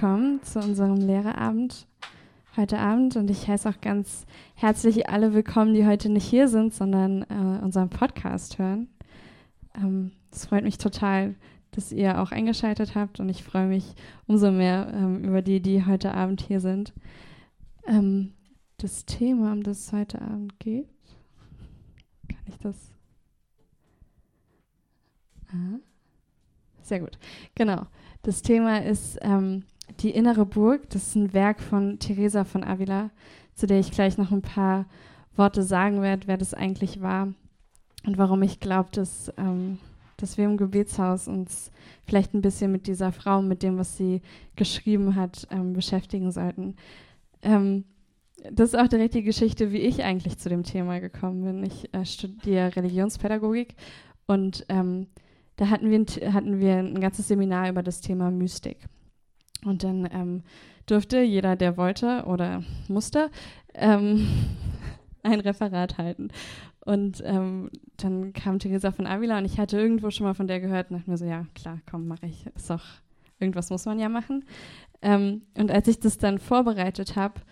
willkommen zu unserem Lehrerabend heute Abend und ich heiße auch ganz herzlich alle willkommen, die heute nicht hier sind, sondern äh, unseren Podcast hören. Ähm, es freut mich total, dass ihr auch eingeschaltet habt und ich freue mich umso mehr ähm, über die, die heute Abend hier sind. Ähm, das Thema, um das es heute Abend geht, kann ich das? Ah. Sehr gut. Genau. Das Thema ist ähm, die innere Burg. Das ist ein Werk von Teresa von Avila, zu der ich gleich noch ein paar Worte sagen werde, wer das eigentlich war und warum ich glaube, dass, ähm, dass wir im Gebetshaus uns vielleicht ein bisschen mit dieser Frau, mit dem, was sie geschrieben hat, ähm, beschäftigen sollten. Ähm, das ist auch direkt die Geschichte, wie ich eigentlich zu dem Thema gekommen bin. Ich äh, studiere Religionspädagogik und ähm, da hatten wir, hatten wir ein ganzes Seminar über das Thema Mystik. Und dann ähm, durfte jeder, der wollte oder musste, ähm, ein Referat halten. Und ähm, dann kam Theresa von Avila und ich hatte irgendwo schon mal von der gehört und dachte mir so, ja, klar, komm, mache ich. Ist doch, irgendwas muss man ja machen. Ähm, und als ich das dann vorbereitet habe,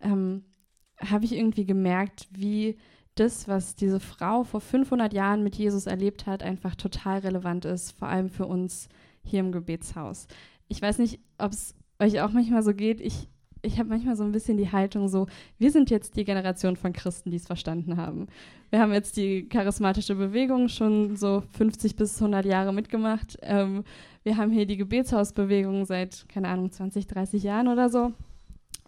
ähm, habe ich irgendwie gemerkt, wie das, was diese Frau vor 500 Jahren mit Jesus erlebt hat, einfach total relevant ist, vor allem für uns hier im Gebetshaus. Ich weiß nicht, ob es euch auch manchmal so geht. Ich, ich habe manchmal so ein bisschen die Haltung so, wir sind jetzt die Generation von Christen, die es verstanden haben. Wir haben jetzt die charismatische Bewegung schon so 50 bis 100 Jahre mitgemacht. Ähm, wir haben hier die Gebetshausbewegung seit, keine Ahnung, 20, 30 Jahren oder so.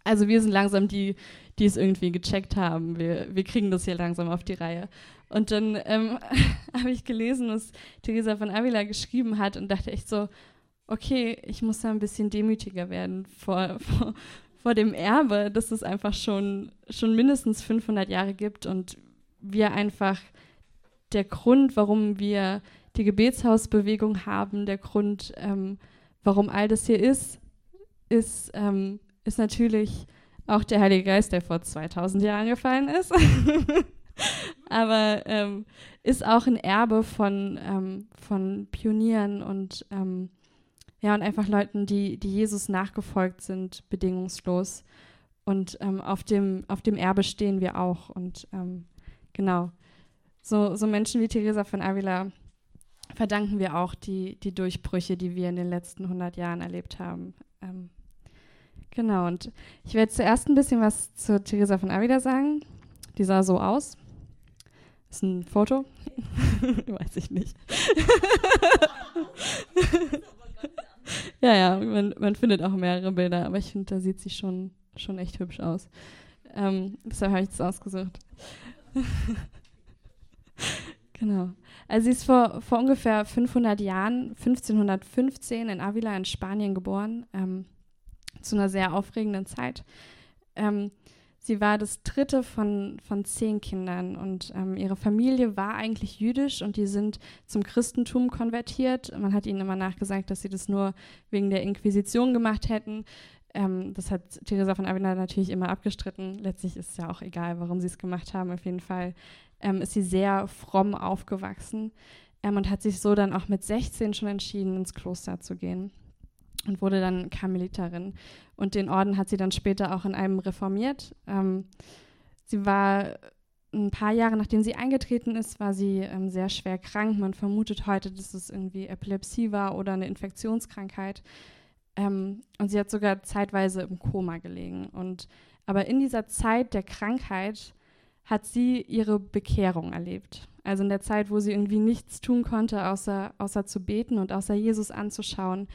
Also wir sind langsam die, die es irgendwie gecheckt haben. Wir, wir kriegen das hier langsam auf die Reihe. Und dann ähm, habe ich gelesen, was Theresa von Avila geschrieben hat und dachte echt so, okay, ich muss da ein bisschen demütiger werden vor, vor, vor dem Erbe, dass es einfach schon, schon mindestens 500 Jahre gibt und wir einfach der Grund, warum wir die Gebetshausbewegung haben, der Grund, ähm, warum all das hier ist, ist ähm, ist natürlich auch der Heilige Geist, der vor 2000 Jahren gefallen ist. Aber ähm, ist auch ein Erbe von, ähm, von Pionieren und ähm, ja, und einfach Leuten, die, die Jesus nachgefolgt sind, bedingungslos. Und ähm, auf, dem, auf dem Erbe stehen wir auch. Und ähm, genau, so, so Menschen wie Teresa von Avila verdanken wir auch die, die Durchbrüche, die wir in den letzten 100 Jahren erlebt haben. Ähm, Genau, und ich werde zuerst ein bisschen was zu Theresa von Avila sagen. Die sah so aus. Ist ein Foto. Weiß ich nicht. ja, ja, man, man, findet auch mehrere Bilder, aber ich finde, da sieht sie schon, schon echt hübsch aus. Ähm, deshalb habe ich das ausgesucht. genau. Also sie ist vor, vor ungefähr 500 Jahren, 1515 in Avila in Spanien geboren. Ähm, zu einer sehr aufregenden Zeit. Ähm, sie war das dritte von, von zehn Kindern und ähm, ihre Familie war eigentlich jüdisch und die sind zum Christentum konvertiert. Man hat ihnen immer nachgesagt, dass sie das nur wegen der Inquisition gemacht hätten. Ähm, das hat Theresa von Avila natürlich immer abgestritten. Letztlich ist es ja auch egal, warum sie es gemacht haben. Auf jeden Fall ähm, ist sie sehr fromm aufgewachsen ähm, und hat sich so dann auch mit 16 schon entschieden, ins Kloster zu gehen und wurde dann Karmeliterin. Und den Orden hat sie dann später auch in einem reformiert. Ähm, sie war ein paar Jahre nachdem sie eingetreten ist, war sie ähm, sehr schwer krank. Man vermutet heute, dass es irgendwie Epilepsie war oder eine Infektionskrankheit. Ähm, und sie hat sogar zeitweise im Koma gelegen. Und aber in dieser Zeit der Krankheit hat sie ihre Bekehrung erlebt. Also in der Zeit, wo sie irgendwie nichts tun konnte, außer, außer zu beten und außer Jesus anzuschauen,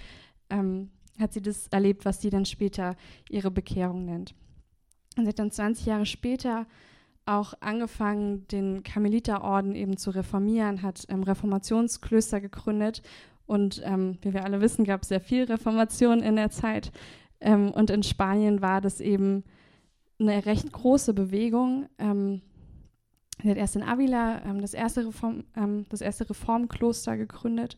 ähm, hat sie das erlebt, was sie dann später ihre Bekehrung nennt. Und sie hat dann 20 Jahre später auch angefangen, den Karmeliterorden eben zu reformieren, hat ähm, Reformationsklöster gegründet. Und ähm, wie wir alle wissen, gab es sehr viel Reformation in der Zeit. Ähm, und in Spanien war das eben eine recht große Bewegung. Ähm, sie hat erst in Avila ähm, das, erste Reform, ähm, das erste Reformkloster gegründet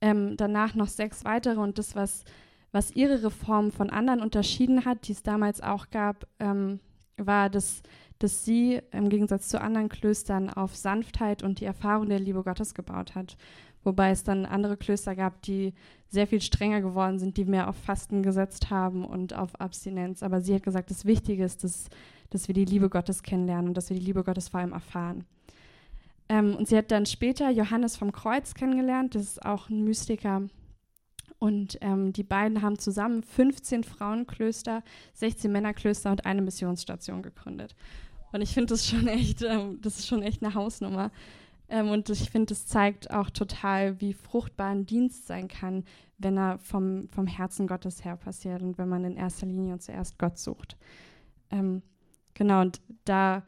ähm, danach noch sechs weitere und das, was, was ihre Reform von anderen unterschieden hat, die es damals auch gab, ähm, war, dass, dass sie im Gegensatz zu anderen Klöstern auf Sanftheit und die Erfahrung der Liebe Gottes gebaut hat. wobei es dann andere Klöster gab, die sehr viel strenger geworden sind, die mehr auf Fasten gesetzt haben und auf Abstinenz. Aber sie hat gesagt, das Wichtige ist, dass, dass wir die Liebe Gottes kennenlernen und dass wir die Liebe Gottes vor allem erfahren. Ähm, und sie hat dann später Johannes vom Kreuz kennengelernt, das ist auch ein Mystiker. Und ähm, die beiden haben zusammen 15 Frauenklöster, 16 Männerklöster und eine Missionsstation gegründet. Und ich finde das schon echt, ähm, das ist schon echt eine Hausnummer. Ähm, und ich finde, das zeigt auch total, wie fruchtbar ein Dienst sein kann, wenn er vom, vom Herzen Gottes her passiert und wenn man in erster Linie und zuerst Gott sucht. Ähm, genau, und da,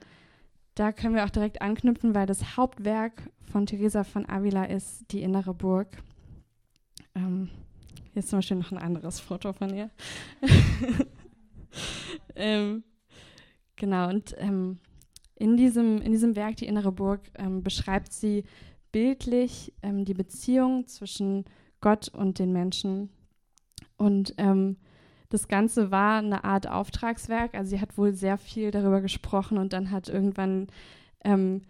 da können wir auch direkt anknüpfen, weil das Hauptwerk von Teresa von Avila ist die innere Burg. Ähm, hier ist zum Beispiel noch ein anderes Foto von ihr. ähm, genau, und ähm, in diesem, in diesem Werk, die innere Burg, ähm, beschreibt sie bildlich ähm, die Beziehung zwischen Gott und den Menschen. Und ähm, das Ganze war eine Art Auftragswerk. Also sie hat wohl sehr viel darüber gesprochen und dann hat irgendwann ähm,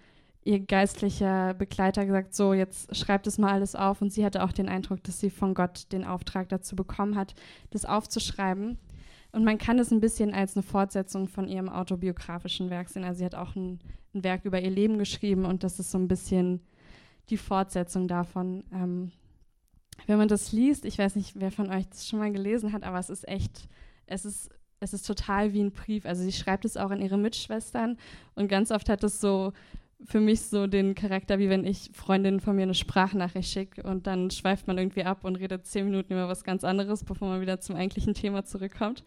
ihr geistlicher Begleiter gesagt, so, jetzt schreibt es mal alles auf. Und sie hatte auch den Eindruck, dass sie von Gott den Auftrag dazu bekommen hat, das aufzuschreiben. Und man kann es ein bisschen als eine Fortsetzung von ihrem autobiografischen Werk sehen. Also sie hat auch ein, ein Werk über ihr Leben geschrieben und das ist so ein bisschen die Fortsetzung davon. Ähm, wenn man das liest, ich weiß nicht, wer von euch das schon mal gelesen hat, aber es ist echt, es ist, es ist total wie ein Brief. Also sie schreibt es auch an ihre Mitschwestern und ganz oft hat es so für mich so den Charakter, wie wenn ich Freundinnen von mir eine Sprachnachricht schicke und dann schweift man irgendwie ab und redet zehn Minuten über was ganz anderes, bevor man wieder zum eigentlichen Thema zurückkommt.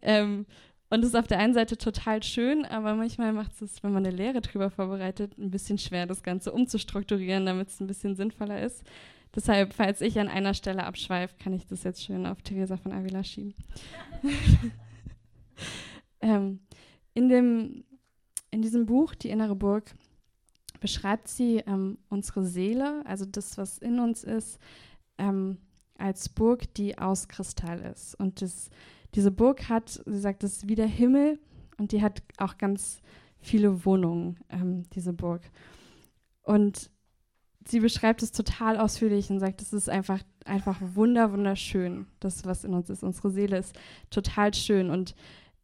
Ähm, und das ist auf der einen Seite total schön, aber manchmal macht es, wenn man eine Lehre drüber vorbereitet, ein bisschen schwer, das Ganze umzustrukturieren, damit es ein bisschen sinnvoller ist. Deshalb, falls ich an einer Stelle abschweife, kann ich das jetzt schön auf Theresa von Avila schieben. ähm, in, dem, in diesem Buch, Die innere Burg, beschreibt sie ähm, unsere Seele, also das, was in uns ist, ähm, als Burg, die aus Kristall ist. Und das, diese Burg hat, sie sagt, das ist wie der Himmel und die hat auch ganz viele Wohnungen, ähm, diese Burg. Und sie beschreibt es total ausführlich und sagt, es ist einfach, einfach wunder, wunderschön, das, was in uns ist. Unsere Seele ist total schön und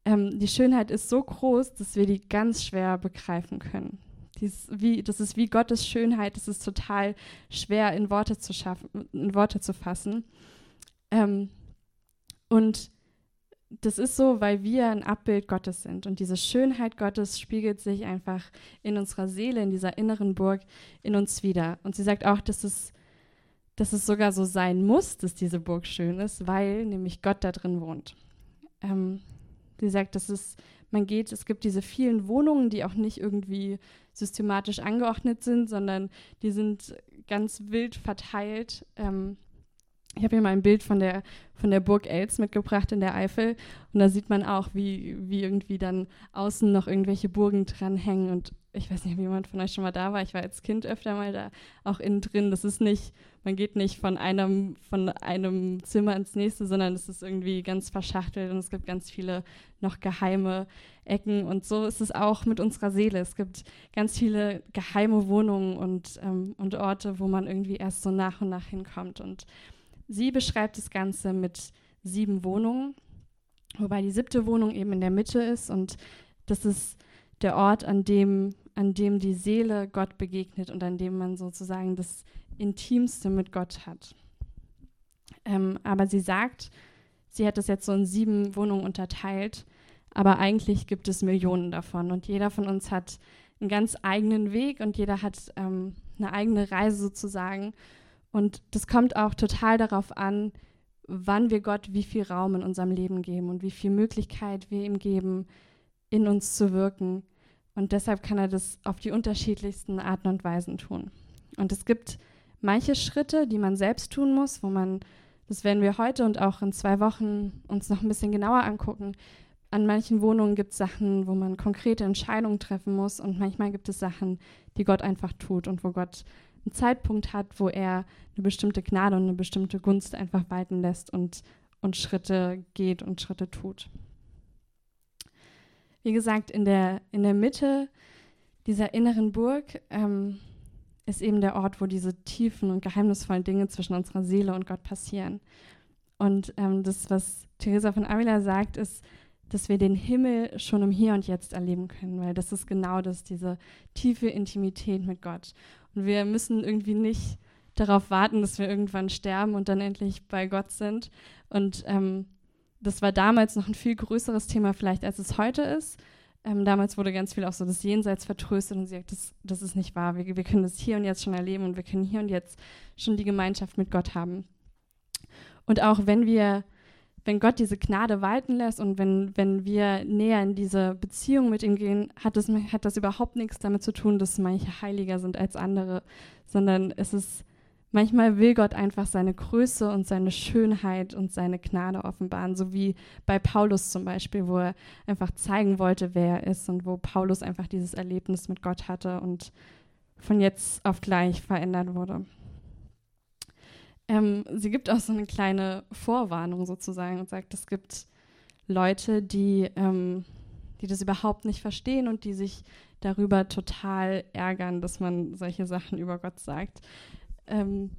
ähm, die Schönheit ist so groß, dass wir die ganz schwer begreifen können. Dies, wie, das ist wie Gottes Schönheit, das ist total schwer in Worte zu schaffen, in Worte zu fassen. Ähm, und das ist so, weil wir ein Abbild Gottes sind. Und diese Schönheit Gottes spiegelt sich einfach in unserer Seele, in dieser inneren Burg, in uns wieder. Und sie sagt auch, dass es, dass es sogar so sein muss, dass diese Burg schön ist, weil nämlich Gott da drin wohnt. Ähm, sie sagt, dass es man geht, es gibt diese vielen Wohnungen, die auch nicht irgendwie systematisch angeordnet sind, sondern die sind ganz wild verteilt. Ähm, ich habe hier mal ein Bild von der, von der Burg Els mitgebracht in der Eifel und da sieht man auch, wie, wie irgendwie dann außen noch irgendwelche Burgen dranhängen und ich weiß nicht, ob jemand von euch schon mal da war. Ich war als Kind öfter mal da, auch innen drin. Das ist nicht, man geht nicht von einem, von einem Zimmer ins nächste, sondern es ist irgendwie ganz verschachtelt und es gibt ganz viele noch geheime Ecken. Und so ist es auch mit unserer Seele. Es gibt ganz viele geheime Wohnungen und, ähm, und Orte, wo man irgendwie erst so nach und nach hinkommt. Und sie beschreibt das Ganze mit sieben Wohnungen, wobei die siebte Wohnung eben in der Mitte ist und das ist der Ort, an dem an dem die Seele Gott begegnet und an dem man sozusagen das Intimste mit Gott hat. Ähm, aber sie sagt, sie hat das jetzt so in sieben Wohnungen unterteilt, aber eigentlich gibt es Millionen davon und jeder von uns hat einen ganz eigenen Weg und jeder hat ähm, eine eigene Reise sozusagen. Und das kommt auch total darauf an, wann wir Gott wie viel Raum in unserem Leben geben und wie viel Möglichkeit wir ihm geben, in uns zu wirken und deshalb kann er das auf die unterschiedlichsten Arten und Weisen tun. Und es gibt manche Schritte, die man selbst tun muss, wo man, das werden wir heute und auch in zwei Wochen uns noch ein bisschen genauer angucken. An manchen Wohnungen gibt es Sachen, wo man konkrete Entscheidungen treffen muss und manchmal gibt es Sachen, die Gott einfach tut und wo Gott einen Zeitpunkt hat, wo er eine bestimmte Gnade und eine bestimmte Gunst einfach walten lässt und, und Schritte geht und Schritte tut. Wie gesagt, in der, in der Mitte dieser inneren Burg ähm, ist eben der Ort, wo diese tiefen und geheimnisvollen Dinge zwischen unserer Seele und Gott passieren. Und ähm, das, was Teresa von Avila sagt, ist, dass wir den Himmel schon im Hier und Jetzt erleben können, weil das ist genau das, diese tiefe Intimität mit Gott. Und wir müssen irgendwie nicht darauf warten, dass wir irgendwann sterben und dann endlich bei Gott sind. Und ähm, das war damals noch ein viel größeres Thema vielleicht, als es heute ist. Ähm, damals wurde ganz viel auch so das Jenseits vertröstet und sie sagt, das, das ist nicht wahr. Wir, wir können das hier und jetzt schon erleben und wir können hier und jetzt schon die Gemeinschaft mit Gott haben. Und auch wenn wir, wenn Gott diese Gnade walten lässt und wenn, wenn wir näher in diese Beziehung mit ihm gehen, hat das, hat das überhaupt nichts damit zu tun, dass manche heiliger sind als andere, sondern es ist Manchmal will Gott einfach seine Größe und seine Schönheit und seine Gnade offenbaren, so wie bei Paulus zum Beispiel, wo er einfach zeigen wollte, wer er ist und wo Paulus einfach dieses Erlebnis mit Gott hatte und von jetzt auf gleich verändert wurde. Ähm, sie gibt auch so eine kleine Vorwarnung sozusagen und sagt, es gibt Leute, die, ähm, die das überhaupt nicht verstehen und die sich darüber total ärgern, dass man solche Sachen über Gott sagt. Ähm,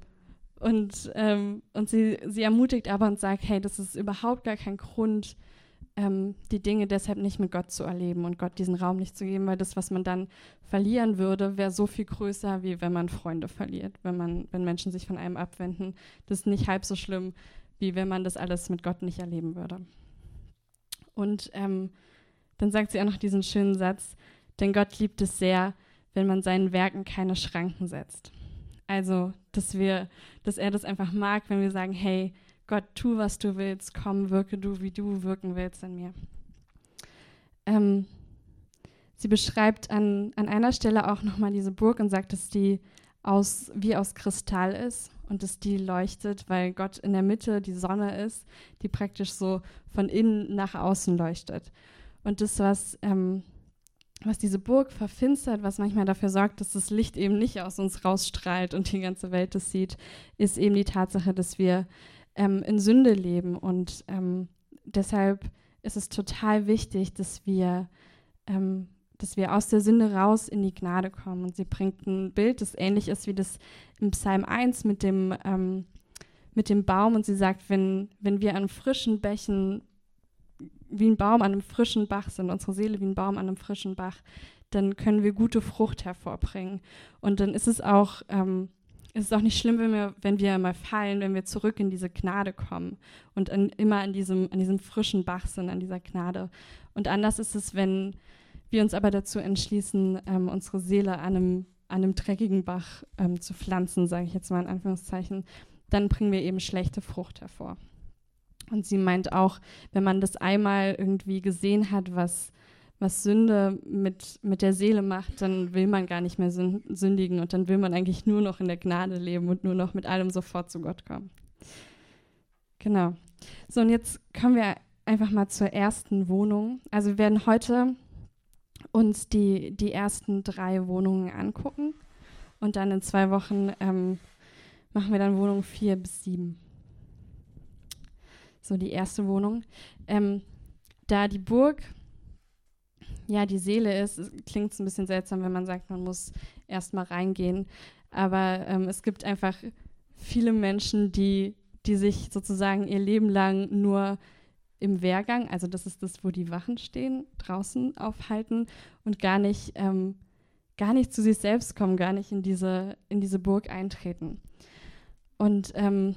und ähm, und sie, sie ermutigt aber und sagt, hey, das ist überhaupt gar kein Grund, ähm, die Dinge deshalb nicht mit Gott zu erleben und Gott diesen Raum nicht zu geben, weil das, was man dann verlieren würde, wäre so viel größer, wie wenn man Freunde verliert, wenn man, wenn Menschen sich von einem abwenden. Das ist nicht halb so schlimm, wie wenn man das alles mit Gott nicht erleben würde. Und ähm, dann sagt sie auch noch diesen schönen Satz, denn Gott liebt es sehr, wenn man seinen Werken keine Schranken setzt. Also, dass wir, dass er das einfach mag, wenn wir sagen, hey, Gott, tu, was du willst, komm, wirke du, wie du wirken willst in mir. Ähm, sie beschreibt an, an einer Stelle auch nochmal diese Burg und sagt, dass die aus, wie aus Kristall ist und dass die leuchtet, weil Gott in der Mitte die Sonne ist, die praktisch so von innen nach außen leuchtet. Und das, was ähm, was diese Burg verfinstert, was manchmal dafür sorgt, dass das Licht eben nicht aus uns rausstrahlt und die ganze Welt das sieht, ist eben die Tatsache, dass wir ähm, in Sünde leben. Und ähm, deshalb ist es total wichtig, dass wir, ähm, dass wir aus der Sünde raus in die Gnade kommen. Und sie bringt ein Bild, das ähnlich ist wie das im Psalm 1 mit dem, ähm, mit dem Baum. Und sie sagt, wenn, wenn wir an frischen Bächen wie ein Baum an einem frischen Bach sind, unsere Seele wie ein Baum an einem frischen Bach, dann können wir gute Frucht hervorbringen. Und dann ist es auch, ähm, ist es auch nicht schlimm, wenn wir, wenn wir mal fallen, wenn wir zurück in diese Gnade kommen und an, immer an diesem, an diesem frischen Bach sind, an dieser Gnade. Und anders ist es, wenn wir uns aber dazu entschließen, ähm, unsere Seele an einem, an einem dreckigen Bach ähm, zu pflanzen, sage ich jetzt mal in Anführungszeichen, dann bringen wir eben schlechte Frucht hervor. Und sie meint auch, wenn man das einmal irgendwie gesehen hat, was, was Sünde mit, mit der Seele macht, dann will man gar nicht mehr sündigen und dann will man eigentlich nur noch in der Gnade leben und nur noch mit allem sofort zu Gott kommen. Genau. So, und jetzt kommen wir einfach mal zur ersten Wohnung. Also wir werden heute uns die, die ersten drei Wohnungen angucken und dann in zwei Wochen ähm, machen wir dann Wohnung vier bis sieben so die erste Wohnung. Ähm, da die Burg ja die Seele ist, klingt es ein bisschen seltsam, wenn man sagt, man muss erstmal reingehen. Aber ähm, es gibt einfach viele Menschen, die, die sich sozusagen ihr Leben lang nur im Wehrgang, also das ist das, wo die Wachen stehen, draußen aufhalten und gar nicht, ähm, gar nicht zu sich selbst kommen, gar nicht in diese, in diese Burg eintreten. Und ähm,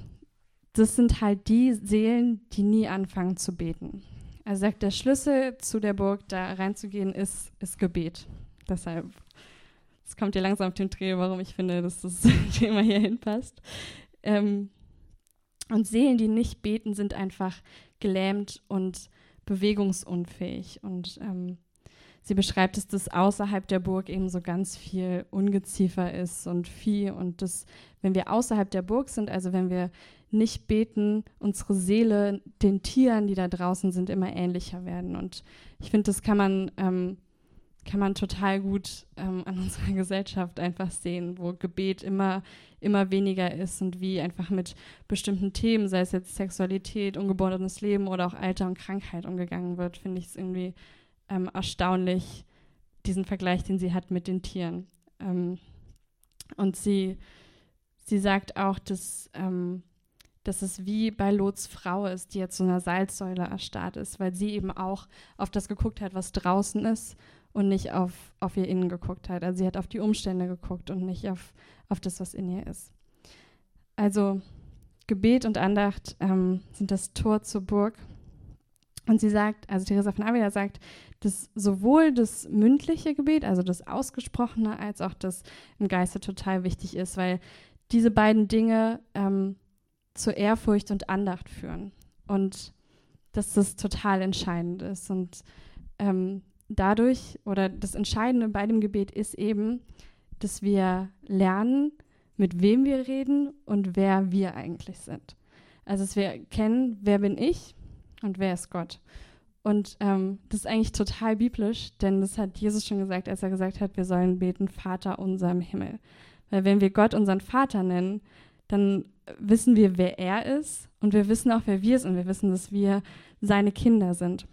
das sind halt die Seelen, die nie anfangen zu beten. Er sagt, der Schlüssel zu der Burg, da reinzugehen, ist, ist Gebet. Deshalb, es kommt dir langsam auf den Dreh, warum ich finde, dass das Thema hier hinpasst. Ähm, und Seelen, die nicht beten, sind einfach gelähmt und bewegungsunfähig. Und ähm, sie beschreibt es, dass außerhalb der Burg eben so ganz viel Ungeziefer ist und Vieh. Und dass, wenn wir außerhalb der Burg sind, also wenn wir nicht beten, unsere Seele den Tieren, die da draußen sind, immer ähnlicher werden. Und ich finde, das kann man, ähm, kann man total gut ähm, an unserer Gesellschaft einfach sehen, wo Gebet immer, immer weniger ist und wie einfach mit bestimmten Themen, sei es jetzt Sexualität, ungeborenes Leben oder auch Alter und Krankheit umgegangen wird, finde ich es irgendwie ähm, erstaunlich, diesen Vergleich, den sie hat mit den Tieren. Ähm, Und sie, sie sagt auch, dass, ähm, dass es wie bei Lots Frau ist, die jetzt so einer Salzsäule erstarrt ist, weil sie eben auch auf das geguckt hat, was draußen ist und nicht auf, auf ihr Innen geguckt hat. Also sie hat auf die Umstände geguckt und nicht auf, auf das, was in ihr ist. Also Gebet und Andacht ähm, sind das Tor zur Burg. Und sie sagt, also Theresa von Avila sagt, dass sowohl das mündliche Gebet, also das Ausgesprochene, als auch das im Geiste total wichtig ist, weil diese beiden Dinge ähm, zur Ehrfurcht und Andacht führen. Und dass das total entscheidend ist. Und ähm, dadurch, oder das Entscheidende bei dem Gebet ist eben, dass wir lernen, mit wem wir reden und wer wir eigentlich sind. Also dass wir kennen, wer bin ich und wer ist Gott. Und ähm, das ist eigentlich total biblisch, denn das hat Jesus schon gesagt, als er gesagt hat, wir sollen beten, Vater unser im Himmel. Weil wenn wir Gott unseren Vater nennen, dann wissen wir, wer er ist und wir wissen auch, wer wir sind. Wir wissen, dass wir seine Kinder sind.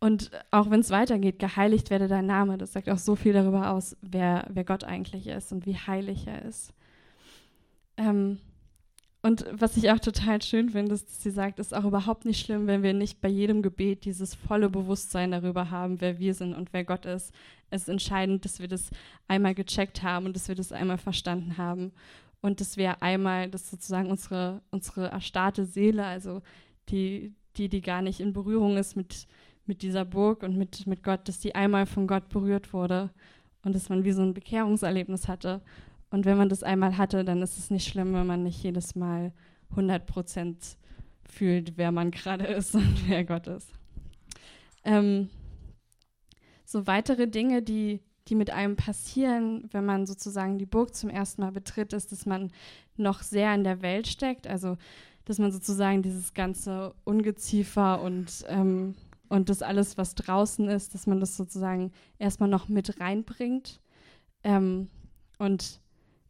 Und auch wenn es weitergeht, geheiligt werde dein Name, das sagt auch so viel darüber aus, wer, wer Gott eigentlich ist und wie heilig er ist. Ähm, und was ich auch total schön finde, ist, dass sie sagt, es ist auch überhaupt nicht schlimm, wenn wir nicht bei jedem Gebet dieses volle Bewusstsein darüber haben, wer wir sind und wer Gott ist. Es ist entscheidend, dass wir das einmal gecheckt haben und dass wir das einmal verstanden haben und dass wir einmal, dass sozusagen unsere, unsere erstarrte Seele, also die, die, die gar nicht in Berührung ist mit, mit dieser Burg und mit, mit Gott, dass die einmal von Gott berührt wurde und dass man wie so ein Bekehrungserlebnis hatte. Und wenn man das einmal hatte, dann ist es nicht schlimm, wenn man nicht jedes Mal 100 Prozent fühlt, wer man gerade ist und wer Gott ist. Ähm, so weitere Dinge, die, die mit einem passieren, wenn man sozusagen die Burg zum ersten Mal betritt, ist, dass man noch sehr in der Welt steckt. Also, dass man sozusagen dieses ganze Ungeziefer und ähm, und das alles, was draußen ist, dass man das sozusagen erstmal noch mit reinbringt. Ähm, und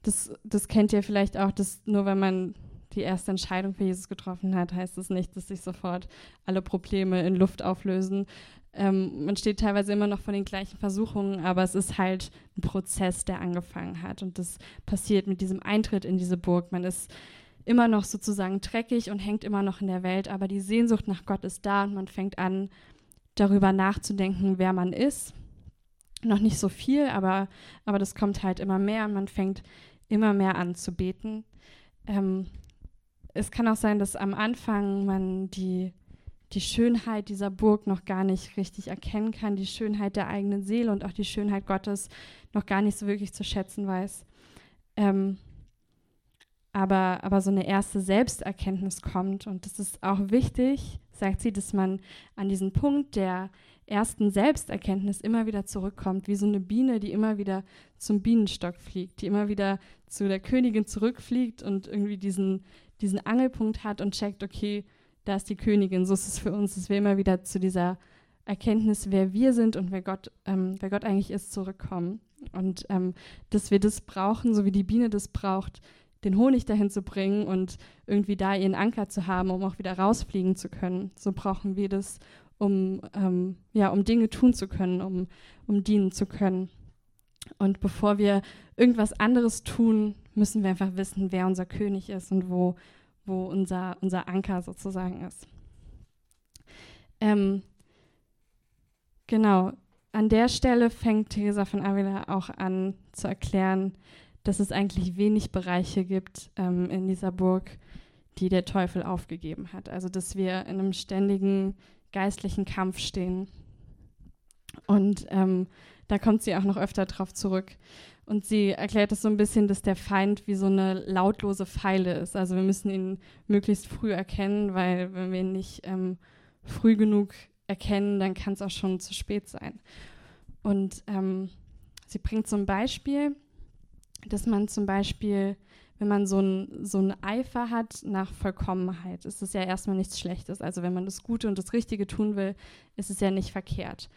das, das kennt ihr vielleicht auch, dass nur wenn man die erste Entscheidung für Jesus getroffen hat, heißt es das nicht, dass sich sofort alle Probleme in Luft auflösen. Ähm, man steht teilweise immer noch vor den gleichen Versuchungen, aber es ist halt ein Prozess, der angefangen hat. Und das passiert mit diesem Eintritt in diese Burg. Man ist immer noch sozusagen dreckig und hängt immer noch in der Welt, aber die Sehnsucht nach Gott ist da und man fängt an, darüber nachzudenken, wer man ist. Noch nicht so viel, aber, aber das kommt halt immer mehr und man fängt immer mehr an zu beten. Ähm, es kann auch sein, dass am Anfang man die, die Schönheit dieser Burg noch gar nicht richtig erkennen kann, die Schönheit der eigenen Seele und auch die Schönheit Gottes noch gar nicht so wirklich zu schätzen weiß. Ähm, aber, aber so eine erste Selbsterkenntnis kommt. Und das ist auch wichtig, sagt sie, dass man an diesen Punkt der ersten Selbsterkenntnis immer wieder zurückkommt, wie so eine Biene, die immer wieder zum Bienenstock fliegt, die immer wieder zu der Königin zurückfliegt und irgendwie diesen, diesen Angelpunkt hat und checkt, okay, da ist die Königin, so ist es für uns, dass wir immer wieder zu dieser Erkenntnis, wer wir sind und wer Gott, ähm, wer Gott eigentlich ist, zurückkommen. Und ähm, dass wir das brauchen, so wie die Biene das braucht, den Honig dahin zu bringen und irgendwie da ihren Anker zu haben, um auch wieder rausfliegen zu können. So brauchen wir das, um, ähm, ja, um Dinge tun zu können, um, um dienen zu können. Und bevor wir irgendwas anderes tun, müssen wir einfach wissen, wer unser König ist und wo, wo unser, unser Anker sozusagen ist. Ähm, genau, an der Stelle fängt Teresa von Avila auch an zu erklären, dass es eigentlich wenig Bereiche gibt ähm, in dieser Burg, die der Teufel aufgegeben hat. Also dass wir in einem ständigen geistlichen Kampf stehen. Und ähm, da kommt sie auch noch öfter drauf zurück. Und sie erklärt es so ein bisschen, dass der Feind wie so eine lautlose Pfeile ist. Also wir müssen ihn möglichst früh erkennen, weil wenn wir ihn nicht ähm, früh genug erkennen, dann kann es auch schon zu spät sein. Und ähm, sie bringt zum Beispiel, dass man zum Beispiel, wenn man so ein, so ein Eifer hat nach Vollkommenheit, ist es ja erstmal nichts Schlechtes. Also wenn man das Gute und das Richtige tun will, ist es ja nicht verkehrt.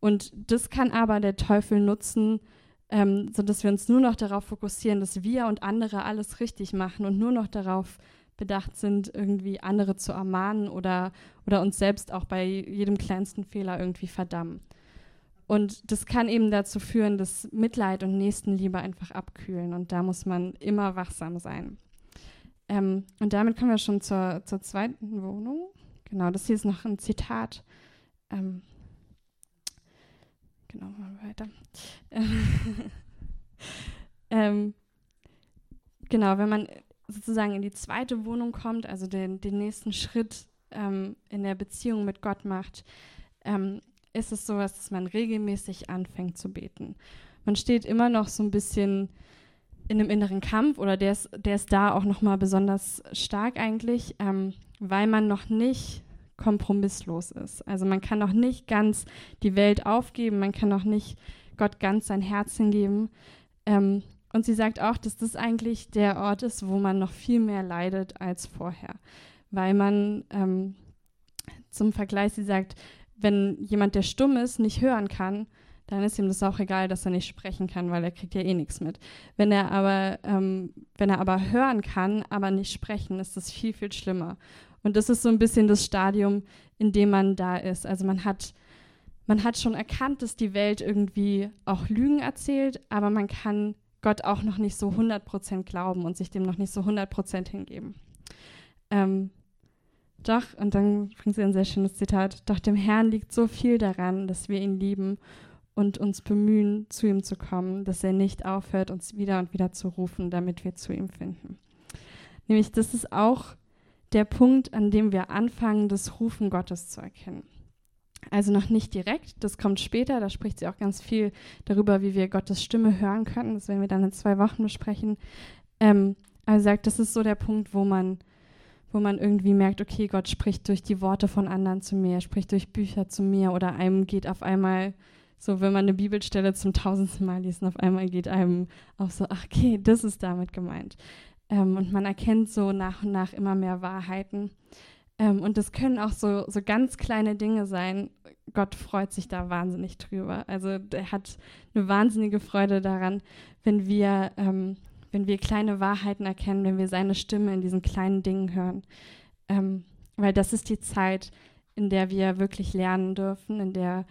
Und das kann aber der Teufel nutzen, ähm, sodass wir uns nur noch darauf fokussieren, dass wir und andere alles richtig machen und nur noch darauf bedacht sind, irgendwie andere zu ermahnen oder, oder uns selbst auch bei jedem kleinsten Fehler irgendwie verdammen. Und das kann eben dazu führen, dass Mitleid und Nächstenliebe einfach abkühlen. Und da muss man immer wachsam sein. Ähm, und damit kommen wir schon zur, zur zweiten Wohnung. Genau, das hier ist noch ein Zitat. Ähm, genau, machen wir weiter. ähm, genau, wenn man sozusagen in die zweite Wohnung kommt, also den, den nächsten Schritt ähm, in der Beziehung mit Gott macht, ähm, ist es so, dass man regelmäßig anfängt zu beten. Man steht immer noch so ein bisschen in einem inneren Kampf oder der ist, der ist da auch noch mal besonders stark eigentlich, ähm, weil man noch nicht kompromisslos ist. Also man kann noch nicht ganz die Welt aufgeben, man kann noch nicht Gott ganz sein Herz hingeben. Ähm, und sie sagt auch, dass das eigentlich der Ort ist, wo man noch viel mehr leidet als vorher, weil man ähm, zum Vergleich, sie sagt, wenn jemand, der stumm ist, nicht hören kann, dann ist ihm das auch egal, dass er nicht sprechen kann, weil er kriegt ja eh nichts mit. Wenn er aber, ähm, wenn er aber hören kann, aber nicht sprechen, ist das viel, viel schlimmer. Und das ist so ein bisschen das Stadium, in dem man da ist. Also man hat, man hat schon erkannt, dass die Welt irgendwie auch Lügen erzählt, aber man kann Gott auch noch nicht so 100% glauben und sich dem noch nicht so 100% hingeben. Ähm, doch, und dann bringt sie ein sehr schönes Zitat, doch dem Herrn liegt so viel daran, dass wir ihn lieben und uns bemühen, zu ihm zu kommen, dass er nicht aufhört, uns wieder und wieder zu rufen, damit wir zu ihm finden. Nämlich, das ist auch der Punkt, an dem wir anfangen, das Rufen Gottes zu erkennen. Also noch nicht direkt, das kommt später, da spricht sie auch ganz viel darüber, wie wir Gottes Stimme hören können. Das werden wir dann in zwei Wochen besprechen. Ähm, sie sagt, das ist so der Punkt, wo man wo man irgendwie merkt, okay, Gott spricht durch die Worte von anderen zu mir, spricht durch Bücher zu mir oder einem geht auf einmal so, wenn man eine Bibelstelle zum tausendsten Mal liest, auf einmal geht einem auch so, ach, okay, das ist damit gemeint. Ähm, und man erkennt so nach und nach immer mehr Wahrheiten. Ähm, und das können auch so, so ganz kleine Dinge sein. Gott freut sich da wahnsinnig drüber. Also er hat eine wahnsinnige Freude daran, wenn wir ähm, wenn wir kleine Wahrheiten erkennen, wenn wir seine Stimme in diesen kleinen Dingen hören. Ähm, weil das ist die Zeit, in der wir wirklich lernen dürfen, in der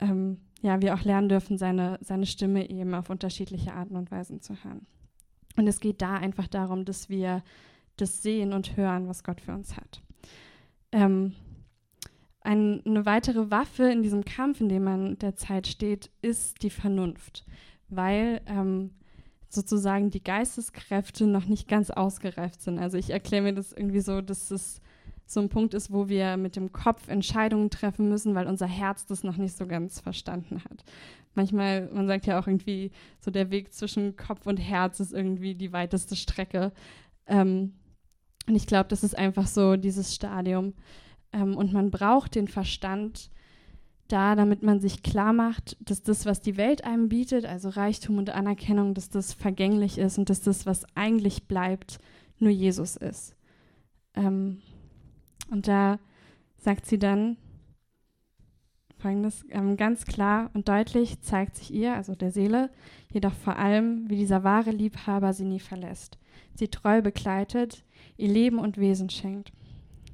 ähm, ja, wir auch lernen dürfen, seine, seine Stimme eben auf unterschiedliche Arten und Weisen zu hören. Und es geht da einfach darum, dass wir das sehen und hören, was Gott für uns hat. Ähm, ein, eine weitere Waffe in diesem Kampf, in dem man derzeit steht, ist die Vernunft, weil ähm, sozusagen die Geisteskräfte noch nicht ganz ausgereift sind. Also ich erkläre mir das irgendwie so, dass es so ein Punkt ist, wo wir mit dem Kopf Entscheidungen treffen müssen, weil unser Herz das noch nicht so ganz verstanden hat. Manchmal, man sagt ja auch irgendwie, so der Weg zwischen Kopf und Herz ist irgendwie die weiteste Strecke. Ähm, und ich glaube, das ist einfach so dieses Stadium. Ähm, und man braucht den Verstand, da, damit man sich klar macht, dass das, was die Welt einem bietet, also Reichtum und Anerkennung, dass das vergänglich ist und dass das, was eigentlich bleibt, nur Jesus ist. Ähm, und da sagt sie dann folgendes, ähm, ganz klar und deutlich zeigt sich ihr, also der Seele, jedoch vor allem, wie dieser wahre Liebhaber sie nie verlässt, sie treu begleitet, ihr Leben und Wesen schenkt.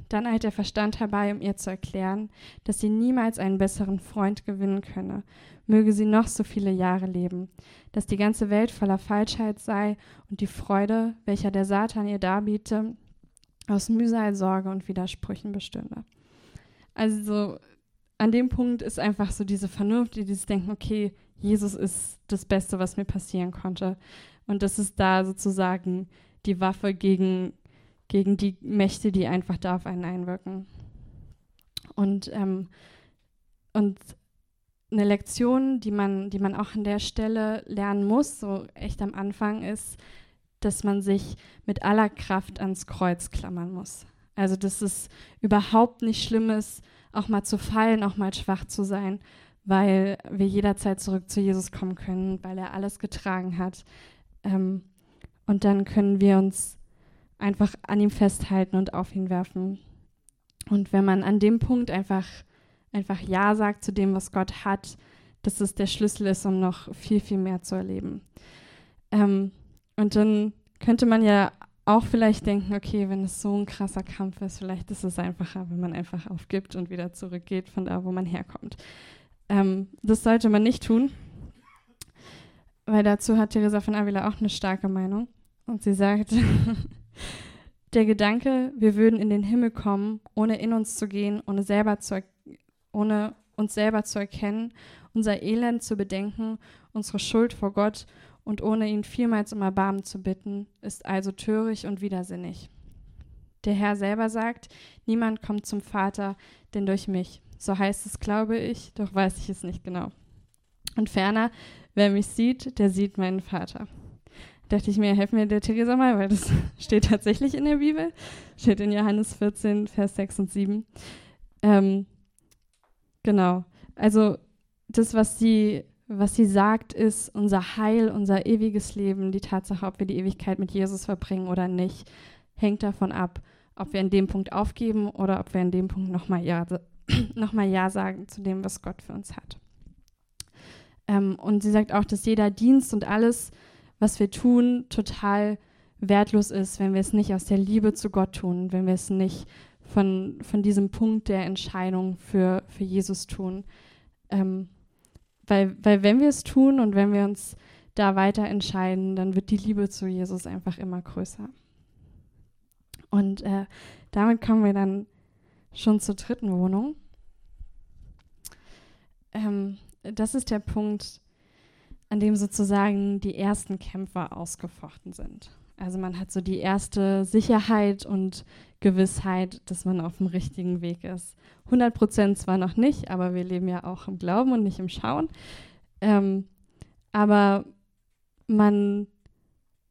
Dann eilt der Verstand herbei, um ihr zu erklären, dass sie niemals einen besseren Freund gewinnen könne, möge sie noch so viele Jahre leben, dass die ganze Welt voller Falschheit sei und die Freude, welcher der Satan ihr darbiete, aus Mühsal, Sorge und Widersprüchen bestünde. Also so, an dem Punkt ist einfach so diese Vernunft, die dieses Denken, okay, Jesus ist das Beste, was mir passieren konnte. Und das ist da sozusagen die Waffe gegen gegen die Mächte, die einfach da auf einen einwirken. Und, ähm, und eine Lektion, die man, die man auch an der Stelle lernen muss, so echt am Anfang, ist, dass man sich mit aller Kraft ans Kreuz klammern muss. Also, dass es überhaupt nicht schlimm ist, auch mal zu fallen, auch mal schwach zu sein, weil wir jederzeit zurück zu Jesus kommen können, weil er alles getragen hat. Ähm, und dann können wir uns einfach an ihm festhalten und auf ihn werfen. Und wenn man an dem Punkt einfach, einfach Ja sagt zu dem, was Gott hat, dass es der Schlüssel ist, um noch viel, viel mehr zu erleben. Ähm, und dann könnte man ja auch vielleicht denken, okay, wenn es so ein krasser Kampf ist, vielleicht ist es einfacher, wenn man einfach aufgibt und wieder zurückgeht von da, wo man herkommt. Ähm, das sollte man nicht tun, weil dazu hat Teresa von Avila auch eine starke Meinung. Und sie sagt, der Gedanke, wir würden in den Himmel kommen, ohne in uns zu gehen, ohne, selber zu, ohne uns selber zu erkennen, unser Elend zu bedenken, unsere Schuld vor Gott und ohne ihn vielmals um Erbarmen zu bitten, ist also töricht und widersinnig. Der Herr selber sagt, niemand kommt zum Vater, denn durch mich. So heißt es, glaube ich, doch weiß ich es nicht genau. Und ferner, wer mich sieht, der sieht meinen Vater. Dachte ich mir, helf mir der Theresa mal, weil das steht tatsächlich in der Bibel. Steht in Johannes 14, Vers 6 und 7. Ähm, genau. Also das, was sie, was sie sagt, ist unser Heil, unser ewiges Leben, die Tatsache, ob wir die Ewigkeit mit Jesus verbringen oder nicht, hängt davon ab, ob wir in dem Punkt aufgeben oder ob wir in dem Punkt nochmal ja, noch ja sagen zu dem, was Gott für uns hat. Ähm, und sie sagt auch, dass jeder Dienst und alles, was wir tun, total wertlos ist, wenn wir es nicht aus der Liebe zu Gott tun, wenn wir es nicht von, von diesem Punkt der Entscheidung für, für Jesus tun. Ähm, weil, weil wenn wir es tun und wenn wir uns da weiter entscheiden, dann wird die Liebe zu Jesus einfach immer größer. Und äh, damit kommen wir dann schon zur dritten Wohnung. Ähm, das ist der Punkt, an dem sozusagen die ersten Kämpfer ausgefochten sind. Also man hat so die erste Sicherheit und Gewissheit, dass man auf dem richtigen Weg ist. 100 Prozent zwar noch nicht, aber wir leben ja auch im Glauben und nicht im Schauen. Ähm, aber man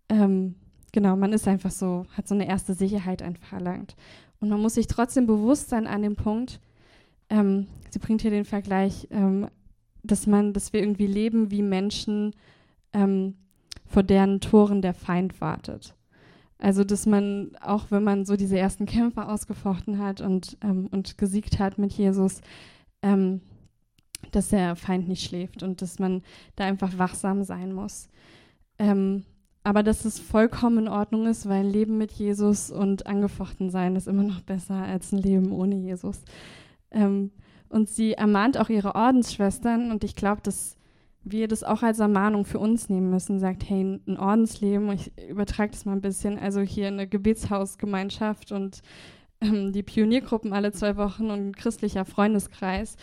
ähm, genau, man ist einfach so, hat so eine erste Sicherheit einfach erlangt. Und man muss sich trotzdem bewusst sein an dem Punkt, ähm, sie bringt hier den Vergleich, ähm, dass man, dass wir irgendwie leben wie Menschen, ähm, vor deren Toren der Feind wartet. Also, dass man, auch wenn man so diese ersten Kämpfe ausgefochten hat und, ähm, und gesiegt hat mit Jesus, ähm, dass der Feind nicht schläft und dass man da einfach wachsam sein muss. Ähm, aber dass es vollkommen in Ordnung ist, weil Leben mit Jesus und angefochten sein ist immer noch besser als ein Leben ohne Jesus. Ähm, und sie ermahnt auch ihre Ordensschwestern und ich glaube, dass wir das auch als Ermahnung für uns nehmen müssen. Sagt, hey, ein Ordensleben, ich übertrage das mal ein bisschen, also hier eine Gebetshausgemeinschaft und ähm, die Pioniergruppen alle zwei Wochen und ein christlicher Freundeskreis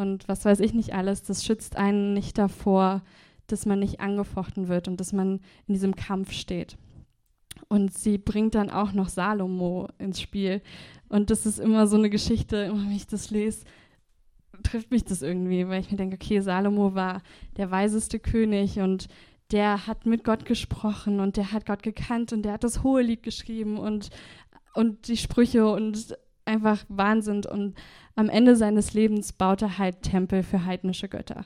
und was weiß ich nicht alles, das schützt einen nicht davor, dass man nicht angefochten wird und dass man in diesem Kampf steht. Und sie bringt dann auch noch Salomo ins Spiel. Und das ist immer so eine Geschichte, wenn ich das lese, trifft mich das irgendwie, weil ich mir denke, okay, Salomo war der weiseste König und der hat mit Gott gesprochen und der hat Gott gekannt und der hat das hohe Lied geschrieben und, und die Sprüche und einfach Wahnsinn. Und am Ende seines Lebens baut er halt Tempel für heidnische Götter.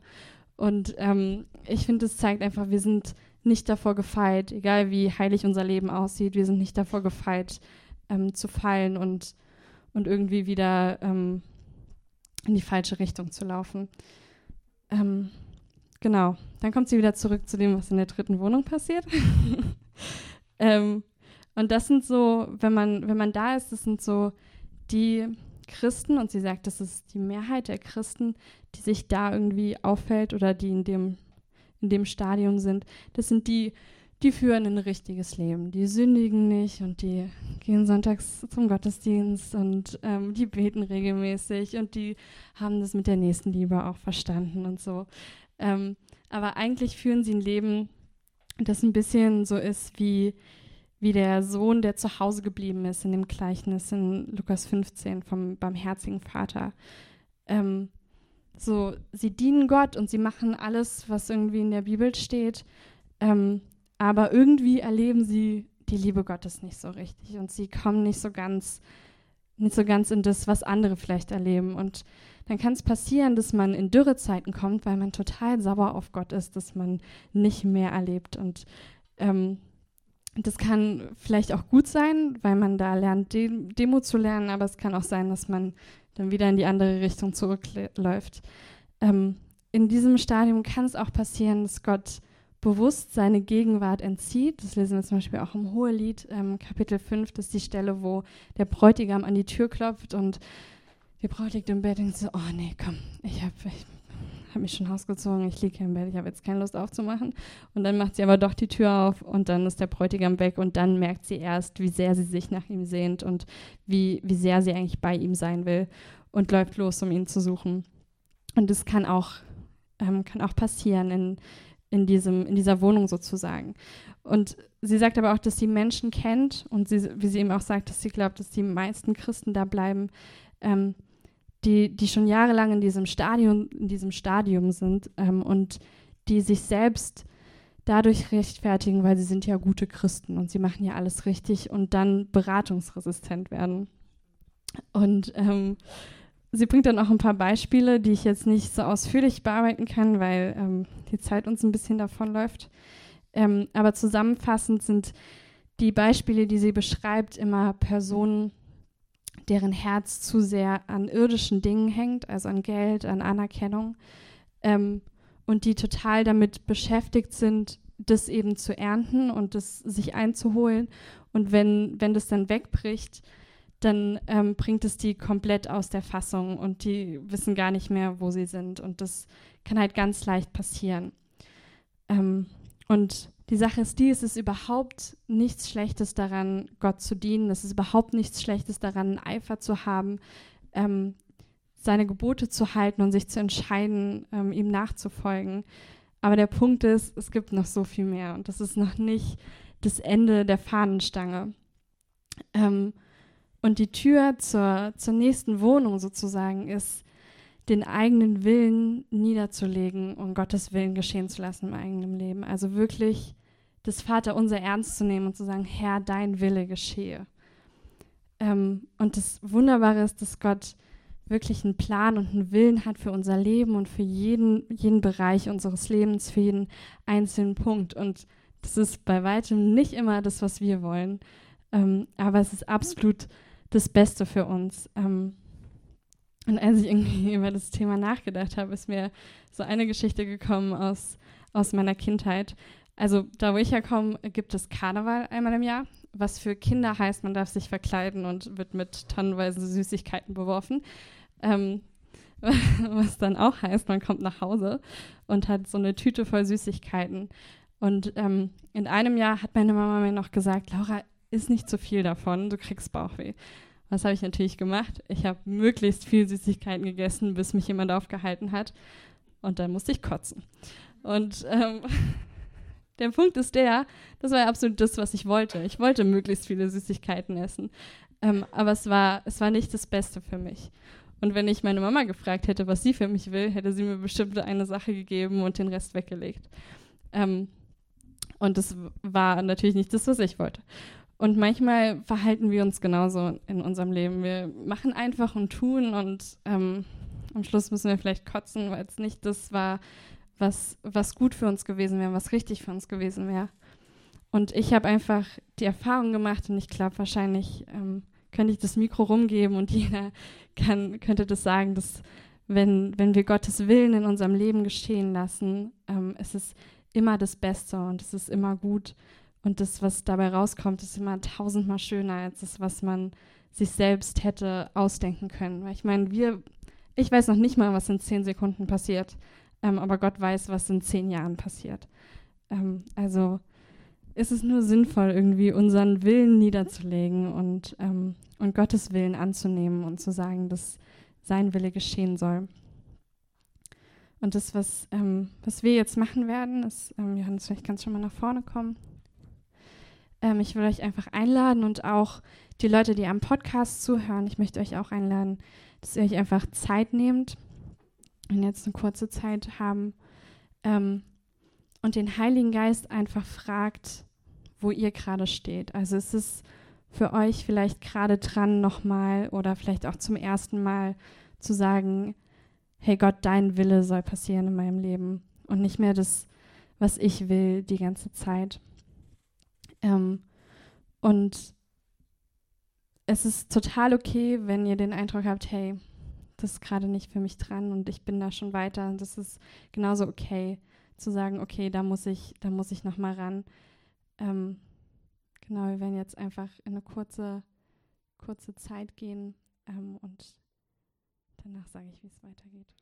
Und ähm, ich finde, es zeigt einfach, wir sind nicht davor gefeit, egal wie heilig unser Leben aussieht, wir sind nicht davor gefeit, ähm, zu fallen und, und irgendwie wieder ähm, in die falsche Richtung zu laufen. Ähm, genau, dann kommt sie wieder zurück zu dem, was in der dritten Wohnung passiert. Ähm, und das sind so, wenn man, wenn man da ist, das sind so die Christen, und sie sagt, das ist die Mehrheit der Christen, die sich da irgendwie auffällt oder die in dem, in dem Stadium sind, das sind die, die führen ein richtiges Leben. Die sündigen nicht und die gehen sonntags zum Gottesdienst und ähm, die beten regelmäßig und die haben das mit der Nächstenliebe auch verstanden und so. Ähm, aber eigentlich führen sie ein Leben, das ein bisschen so ist wie wie der Sohn, der zu Hause geblieben ist in dem Gleichnis in Lukas 15 vom barmherzigen Vater. Ähm, so, sie dienen Gott und sie machen alles, was irgendwie in der Bibel steht, ähm, aber irgendwie erleben sie die Liebe Gottes nicht so richtig und sie kommen nicht so ganz, nicht so ganz in das, was andere vielleicht erleben. Und dann kann es passieren, dass man in Dürrezeiten kommt, weil man total sauer auf Gott ist, dass man nicht mehr erlebt und ähm, das kann vielleicht auch gut sein, weil man da lernt, Demo zu lernen, aber es kann auch sein, dass man dann wieder in die andere Richtung zurückläuft. Ähm, in diesem Stadium kann es auch passieren, dass Gott bewusst seine Gegenwart entzieht. Das lesen wir zum Beispiel auch im Hohelied, ähm, Kapitel 5, das ist die Stelle, wo der Bräutigam an die Tür klopft und die Braut liegt im Bett und so, oh nee, komm, ich habe ich habe mich schon ausgezogen, ich liege hier im Bett, ich habe jetzt keine Lust aufzumachen. Und dann macht sie aber doch die Tür auf und dann ist der Bräutigam weg und dann merkt sie erst, wie sehr sie sich nach ihm sehnt und wie, wie sehr sie eigentlich bei ihm sein will und läuft los, um ihn zu suchen. Und das kann auch, ähm, kann auch passieren in, in, diesem, in dieser Wohnung sozusagen. Und sie sagt aber auch, dass sie Menschen kennt und sie, wie sie eben auch sagt, dass sie glaubt, dass die meisten Christen da bleiben, ähm, die, die schon jahrelang in diesem Stadium, in diesem Stadium sind ähm, und die sich selbst dadurch rechtfertigen, weil sie sind ja gute Christen und sie machen ja alles richtig und dann beratungsresistent werden. Und ähm, sie bringt dann auch ein paar Beispiele, die ich jetzt nicht so ausführlich bearbeiten kann, weil ähm, die Zeit uns ein bisschen davonläuft. Ähm, aber zusammenfassend sind die Beispiele, die sie beschreibt, immer Personen, deren Herz zu sehr an irdischen Dingen hängt, also an Geld, an Anerkennung, ähm, und die total damit beschäftigt sind, das eben zu ernten und das sich einzuholen. Und wenn, wenn das dann wegbricht, dann ähm, bringt es die komplett aus der Fassung und die wissen gar nicht mehr, wo sie sind. Und das kann halt ganz leicht passieren. Ähm, und die Sache ist die, es ist überhaupt nichts Schlechtes daran, Gott zu dienen. Es ist überhaupt nichts Schlechtes daran, Eifer zu haben, ähm, seine Gebote zu halten und sich zu entscheiden, ähm, ihm nachzufolgen. Aber der Punkt ist, es gibt noch so viel mehr und das ist noch nicht das Ende der Fahnenstange. Ähm, und die Tür zur, zur nächsten Wohnung sozusagen ist, den eigenen Willen niederzulegen und Gottes Willen geschehen zu lassen im eigenen Leben. Also wirklich das Vaterunser ernst zu nehmen und zu sagen, Herr, dein Wille geschehe. Ähm, und das Wunderbare ist, dass Gott wirklich einen Plan und einen Willen hat für unser Leben und für jeden, jeden Bereich unseres Lebens, für jeden einzelnen Punkt. Und das ist bei weitem nicht immer das, was wir wollen. Ähm, aber es ist absolut das Beste für uns. Ähm, und als ich irgendwie über das Thema nachgedacht habe, ist mir so eine Geschichte gekommen aus, aus meiner Kindheit. Also da, wo ich herkomme, gibt es Karneval einmal im Jahr, was für Kinder heißt, man darf sich verkleiden und wird mit tonnenweise Süßigkeiten beworfen. Ähm, was dann auch heißt, man kommt nach Hause und hat so eine Tüte voll Süßigkeiten. Und ähm, in einem Jahr hat meine Mama mir noch gesagt, Laura, isst nicht zu viel davon, du kriegst Bauchweh. Was habe ich natürlich gemacht? Ich habe möglichst viel Süßigkeiten gegessen, bis mich jemand aufgehalten hat. Und dann musste ich kotzen. Und ähm, der Punkt ist der, das war ja absolut das, was ich wollte. Ich wollte möglichst viele Süßigkeiten essen. Ähm, aber es war, es war nicht das Beste für mich. Und wenn ich meine Mama gefragt hätte, was sie für mich will, hätte sie mir bestimmt eine Sache gegeben und den Rest weggelegt. Ähm, und das war natürlich nicht das, was ich wollte. Und manchmal verhalten wir uns genauso in unserem Leben. Wir machen einfach und tun und ähm, am Schluss müssen wir vielleicht kotzen, weil es nicht das war, was, was gut für uns gewesen wäre, was richtig für uns gewesen wäre. Und ich habe einfach die Erfahrung gemacht und ich glaube, wahrscheinlich ähm, könnte ich das Mikro rumgeben und jeder kann, könnte das sagen, dass wenn, wenn wir Gottes Willen in unserem Leben geschehen lassen, ähm, es ist immer das Beste und es ist immer gut und das, was dabei rauskommt, ist immer tausendmal schöner als das, was man sich selbst hätte ausdenken können. Weil ich meine, wir, ich weiß noch nicht mal, was in zehn Sekunden passiert, ähm, aber Gott weiß, was in zehn Jahren passiert. Ähm, also ist es nur sinnvoll, irgendwie unseren Willen niederzulegen und, ähm, und Gottes Willen anzunehmen und zu sagen, dass sein Wille geschehen soll. Und das, was, ähm, was wir jetzt machen werden, ist, ähm, Johannes, vielleicht kannst du schon mal nach vorne kommen. Ähm, ich will euch einfach einladen und auch die Leute, die am Podcast zuhören, ich möchte euch auch einladen, dass ihr euch einfach Zeit nehmt und jetzt eine kurze Zeit haben ähm, und den Heiligen Geist einfach fragt, wo ihr gerade steht. Also es ist für euch vielleicht gerade dran nochmal oder vielleicht auch zum ersten Mal zu sagen, hey Gott, dein Wille soll passieren in meinem Leben und nicht mehr das, was ich will die ganze Zeit. Ähm, und es ist total okay, wenn ihr den Eindruck habt, hey, das ist gerade nicht für mich dran und ich bin da schon weiter. Und das ist genauso okay, zu sagen, okay, da muss ich, da muss ich noch mal ran. Ähm, genau, wir werden jetzt einfach in eine kurze, kurze Zeit gehen ähm, und danach sage ich, wie es weitergeht.